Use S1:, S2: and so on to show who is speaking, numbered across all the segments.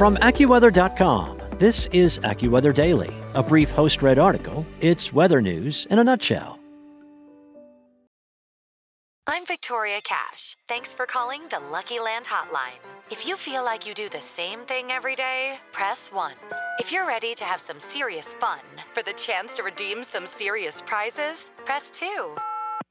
S1: From AccuWeather.com, this is AccuWeather Daily, a brief host read article. It's weather news in a nutshell.
S2: I'm Victoria Cash. Thanks for calling the Lucky Land Hotline. If you feel like you do the same thing every day, press 1. If you're ready to have some serious fun for the chance to redeem some serious prizes, press 2.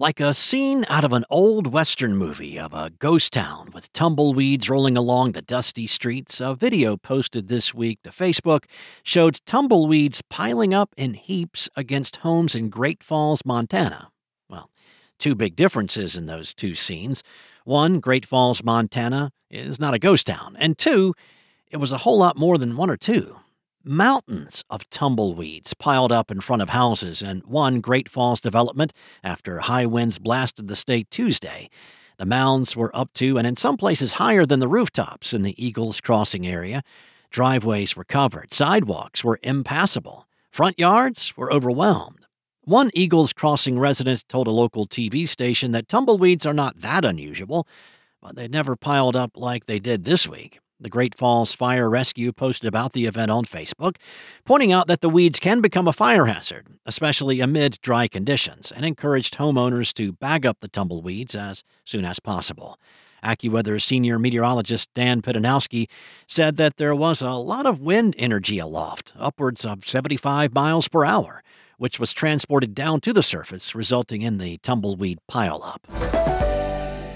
S1: Like a scene out of an old Western movie of a ghost town with tumbleweeds rolling along the dusty streets, a video posted this week to Facebook showed tumbleweeds piling up in heaps against homes in Great Falls, Montana. Well, two big differences in those two scenes. One, Great Falls, Montana is not a ghost town, and two, it was a whole lot more than one or two. Mountains of tumbleweeds piled up in front of houses in one Great Falls development after high winds blasted the state Tuesday. The mounds were up to and in some places higher than the rooftops in the Eagles Crossing area. Driveways were covered, sidewalks were impassable, front yards were overwhelmed. One Eagles Crossing resident told a local TV station that tumbleweeds are not that unusual, but they never piled up like they did this week. The Great Falls Fire Rescue posted about the event on Facebook, pointing out that the weeds can become a fire hazard, especially amid dry conditions, and encouraged homeowners to bag up the tumbleweeds as soon as possible. AccuWeather senior meteorologist Dan Pydynowski said that there was a lot of wind energy aloft, upwards of 75 miles per hour, which was transported down to the surface, resulting in the tumbleweed pileup.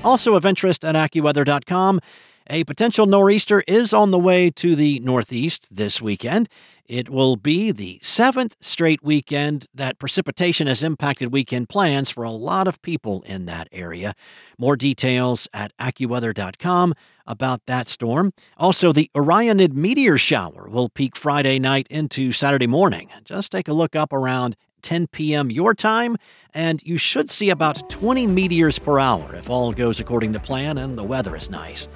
S1: Also of interest at AccuWeather.com, a potential nor'easter is on the way to the Northeast this weekend. It will be the seventh straight weekend that precipitation has impacted weekend plans for a lot of people in that area. More details at AccuWeather.com about that storm. Also, the Orionid meteor shower will peak Friday night into Saturday morning. Just take a look up around 10 p.m. your time, and you should see about 20 meteors per hour if all goes according to plan and the weather is nice.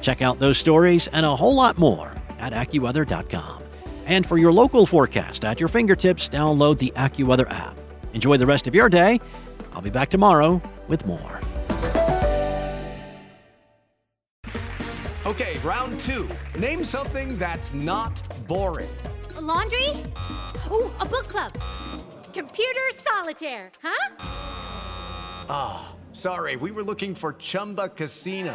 S1: Check out those stories and a whole lot more at AccuWeather.com. And for your local forecast at your fingertips, download the AccuWeather app. Enjoy the rest of your day. I'll be back tomorrow with more.
S3: Okay, round two. Name something that's not boring.
S4: A laundry? Ooh, a book club. Computer solitaire, huh?
S3: Ah, oh, sorry, we were looking for Chumba Casino.